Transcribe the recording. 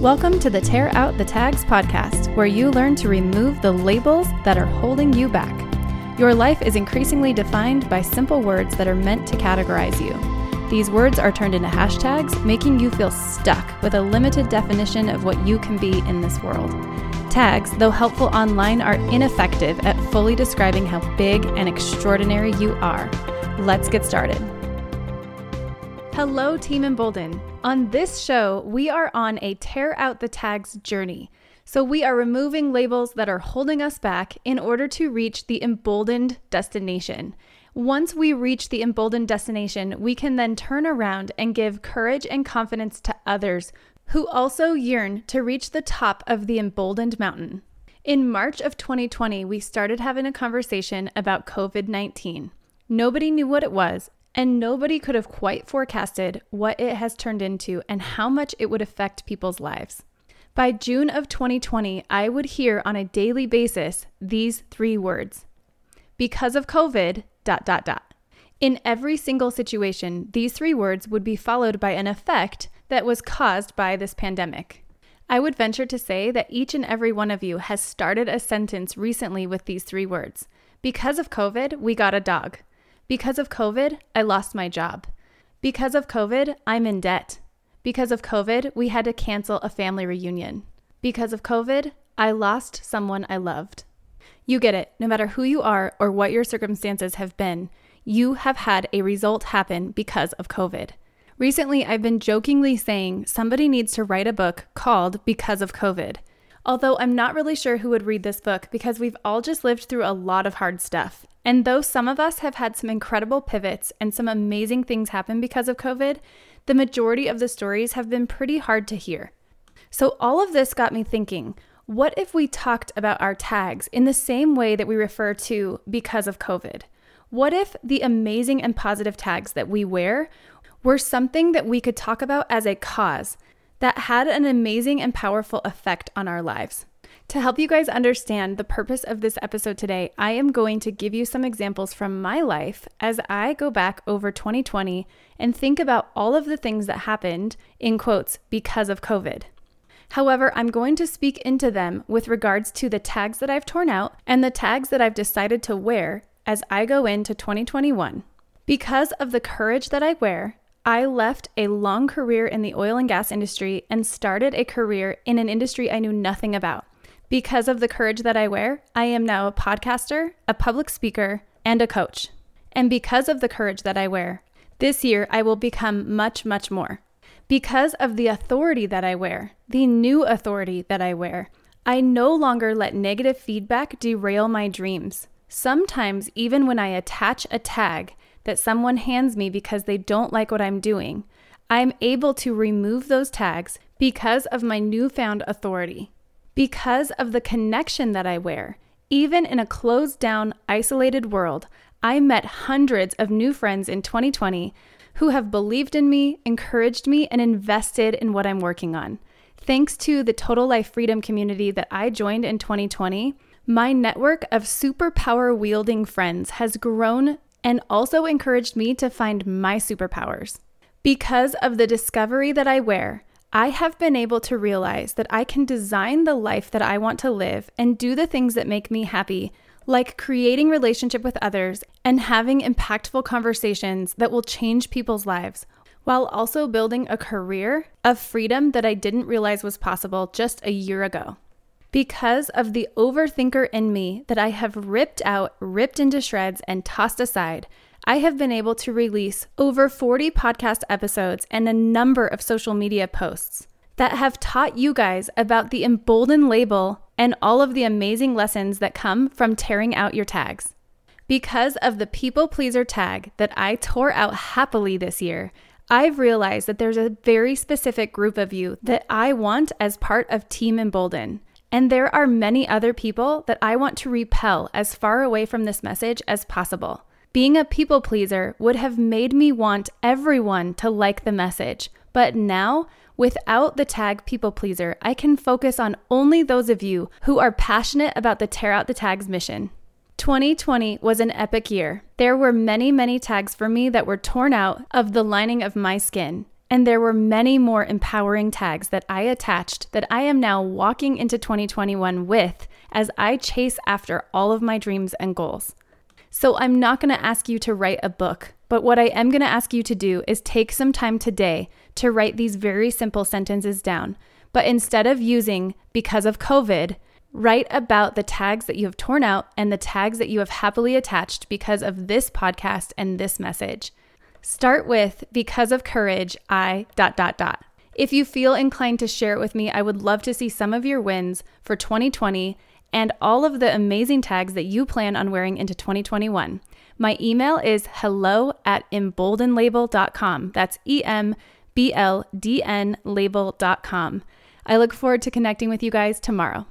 Welcome to the Tear Out the Tags podcast, where you learn to remove the labels that are holding you back. Your life is increasingly defined by simple words that are meant to categorize you. These words are turned into hashtags, making you feel stuck with a limited definition of what you can be in this world. Tags, though helpful online, are ineffective at fully describing how big and extraordinary you are. Let's get started. Hello, Team Embolden. On this show, we are on a tear out the tags journey. So, we are removing labels that are holding us back in order to reach the emboldened destination. Once we reach the emboldened destination, we can then turn around and give courage and confidence to others who also yearn to reach the top of the emboldened mountain. In March of 2020, we started having a conversation about COVID 19. Nobody knew what it was, and nobody could have quite forecasted what it has turned into and how much it would affect people's lives. By June of 2020, I would hear on a daily basis these three words because of COVID, dot, dot, dot. In every single situation, these three words would be followed by an effect that was caused by this pandemic. I would venture to say that each and every one of you has started a sentence recently with these three words. Because of COVID, we got a dog. Because of COVID, I lost my job. Because of COVID, I'm in debt. Because of COVID, we had to cancel a family reunion. Because of COVID, I lost someone I loved. You get it. No matter who you are or what your circumstances have been, you have had a result happen because of COVID. Recently, I've been jokingly saying somebody needs to write a book called Because of COVID. Although I'm not really sure who would read this book because we've all just lived through a lot of hard stuff. And though some of us have had some incredible pivots and some amazing things happen because of COVID, the majority of the stories have been pretty hard to hear. So, all of this got me thinking what if we talked about our tags in the same way that we refer to because of COVID? What if the amazing and positive tags that we wear were something that we could talk about as a cause that had an amazing and powerful effect on our lives? To help you guys understand the purpose of this episode today, I am going to give you some examples from my life as I go back over 2020 and think about all of the things that happened, in quotes, because of COVID. However, I'm going to speak into them with regards to the tags that I've torn out and the tags that I've decided to wear as I go into 2021. Because of the courage that I wear, I left a long career in the oil and gas industry and started a career in an industry I knew nothing about. Because of the courage that I wear, I am now a podcaster, a public speaker, and a coach. And because of the courage that I wear, this year I will become much, much more. Because of the authority that I wear, the new authority that I wear, I no longer let negative feedback derail my dreams. Sometimes, even when I attach a tag that someone hands me because they don't like what I'm doing, I'm able to remove those tags because of my newfound authority because of the connection that I wear. Even in a closed down, isolated world, I met hundreds of new friends in 2020 who have believed in me, encouraged me, and invested in what I'm working on. Thanks to the Total Life Freedom community that I joined in 2020, my network of superpower wielding friends has grown and also encouraged me to find my superpowers. Because of the discovery that I wear, I have been able to realize that I can design the life that I want to live and do the things that make me happy, like creating relationship with others and having impactful conversations that will change people's lives, while also building a career of freedom that I didn't realize was possible just a year ago. Because of the overthinker in me that I have ripped out, ripped into shreds, and tossed aside, I have been able to release over 40 podcast episodes and a number of social media posts that have taught you guys about the emboldened label and all of the amazing lessons that come from tearing out your tags. Because of the people pleaser tag that I tore out happily this year, I've realized that there's a very specific group of you that I want as part of Team Embolden. And there are many other people that I want to repel as far away from this message as possible. Being a people pleaser would have made me want everyone to like the message, but now, without the tag people pleaser, I can focus on only those of you who are passionate about the Tear Out the Tags mission. 2020 was an epic year. There were many, many tags for me that were torn out of the lining of my skin. And there were many more empowering tags that I attached that I am now walking into 2021 with as I chase after all of my dreams and goals. So I'm not going to ask you to write a book, but what I am going to ask you to do is take some time today to write these very simple sentences down. But instead of using because of COVID, write about the tags that you have torn out and the tags that you have happily attached because of this podcast and this message. Start with because of courage, I dot dot dot. If you feel inclined to share it with me, I would love to see some of your wins for 2020 and all of the amazing tags that you plan on wearing into 2021. My email is hello at embldnlabel.com. That's E M B L D N label.com. I look forward to connecting with you guys tomorrow.